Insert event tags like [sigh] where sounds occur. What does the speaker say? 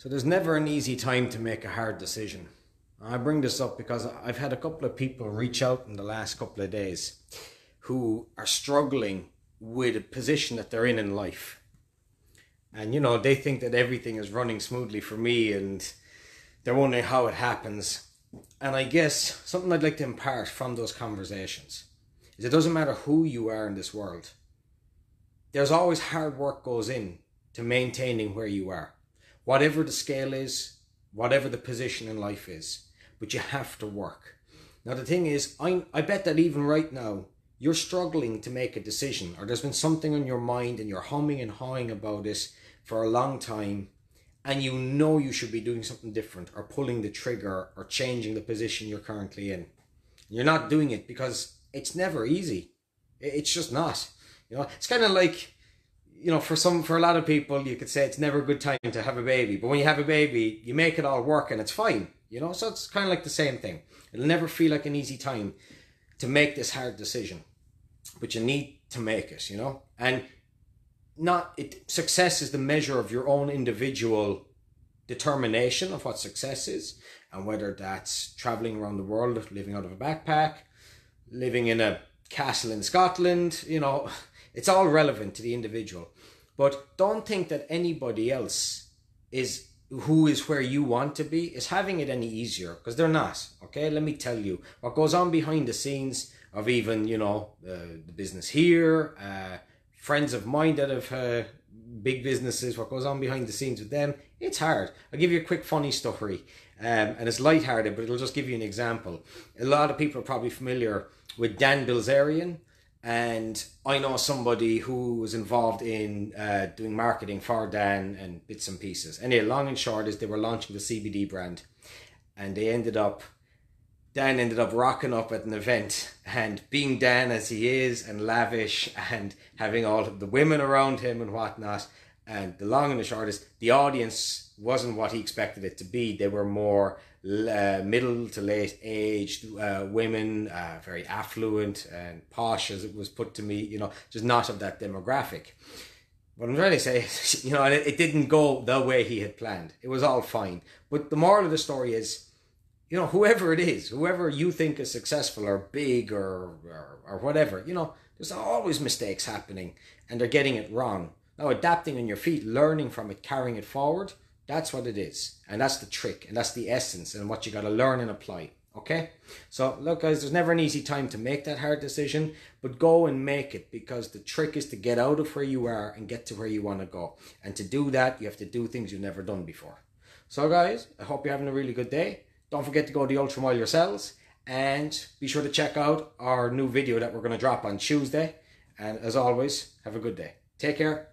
So there's never an easy time to make a hard decision. I bring this up because I've had a couple of people reach out in the last couple of days who are struggling with a position that they're in in life. And you know, they think that everything is running smoothly for me and they're wondering how it happens. And I guess something I'd like to impart from those conversations is it doesn't matter who you are in this world. There's always hard work goes in to maintaining where you are whatever the scale is, whatever the position in life is, but you have to work. Now, the thing is, I, I bet that even right now, you're struggling to make a decision, or there's been something on your mind and you're humming and hawing about this for a long time, and you know you should be doing something different, or pulling the trigger, or changing the position you're currently in. You're not doing it because it's never easy. It's just not. You know, it's kind of like you know, for some, for a lot of people, you could say it's never a good time to have a baby. But when you have a baby, you make it all work and it's fine. You know, so it's kind of like the same thing. It'll never feel like an easy time to make this hard decision, but you need to make it. You know, and not it. Success is the measure of your own individual determination of what success is, and whether that's traveling around the world, living out of a backpack, living in a castle in Scotland. You know it's all relevant to the individual. But don't think that anybody else is who is where you want to be is having it any easier because they're not. Okay, let me tell you what goes on behind the scenes of even you know uh, the business here, uh, friends of mine that have uh, big businesses. What goes on behind the scenes with them? It's hard. I'll give you a quick funny story, um, and it's light-hearted, but it'll just give you an example. A lot of people are probably familiar with Dan Bilzerian and I know somebody who was involved in uh, doing marketing for Dan and bits and pieces. Anyway, long and short is they were launching the CBD brand, and they ended up. Dan ended up rocking up at an event and being Dan as he is and lavish and having all of the women around him and whatnot. And the long and the short is the audience wasn't what he expected it to be. They were more uh, middle to late aged uh, women, uh, very affluent and posh, as it was put to me, you know, just not of that demographic. What I'm trying to say is, [laughs] you know, it, it didn't go the way he had planned. It was all fine. But the moral of the story is, you know, whoever it is, whoever you think is successful or big or, or, or whatever, you know, there's always mistakes happening and they're getting it wrong. Now, adapting on your feet, learning from it, carrying it forward, that's what it is. And that's the trick. And that's the essence and what you got to learn and apply. Okay? So, look, guys, there's never an easy time to make that hard decision, but go and make it because the trick is to get out of where you are and get to where you want to go. And to do that, you have to do things you've never done before. So, guys, I hope you're having a really good day. Don't forget to go to the Ultra Mile yourselves and be sure to check out our new video that we're going to drop on Tuesday. And as always, have a good day. Take care.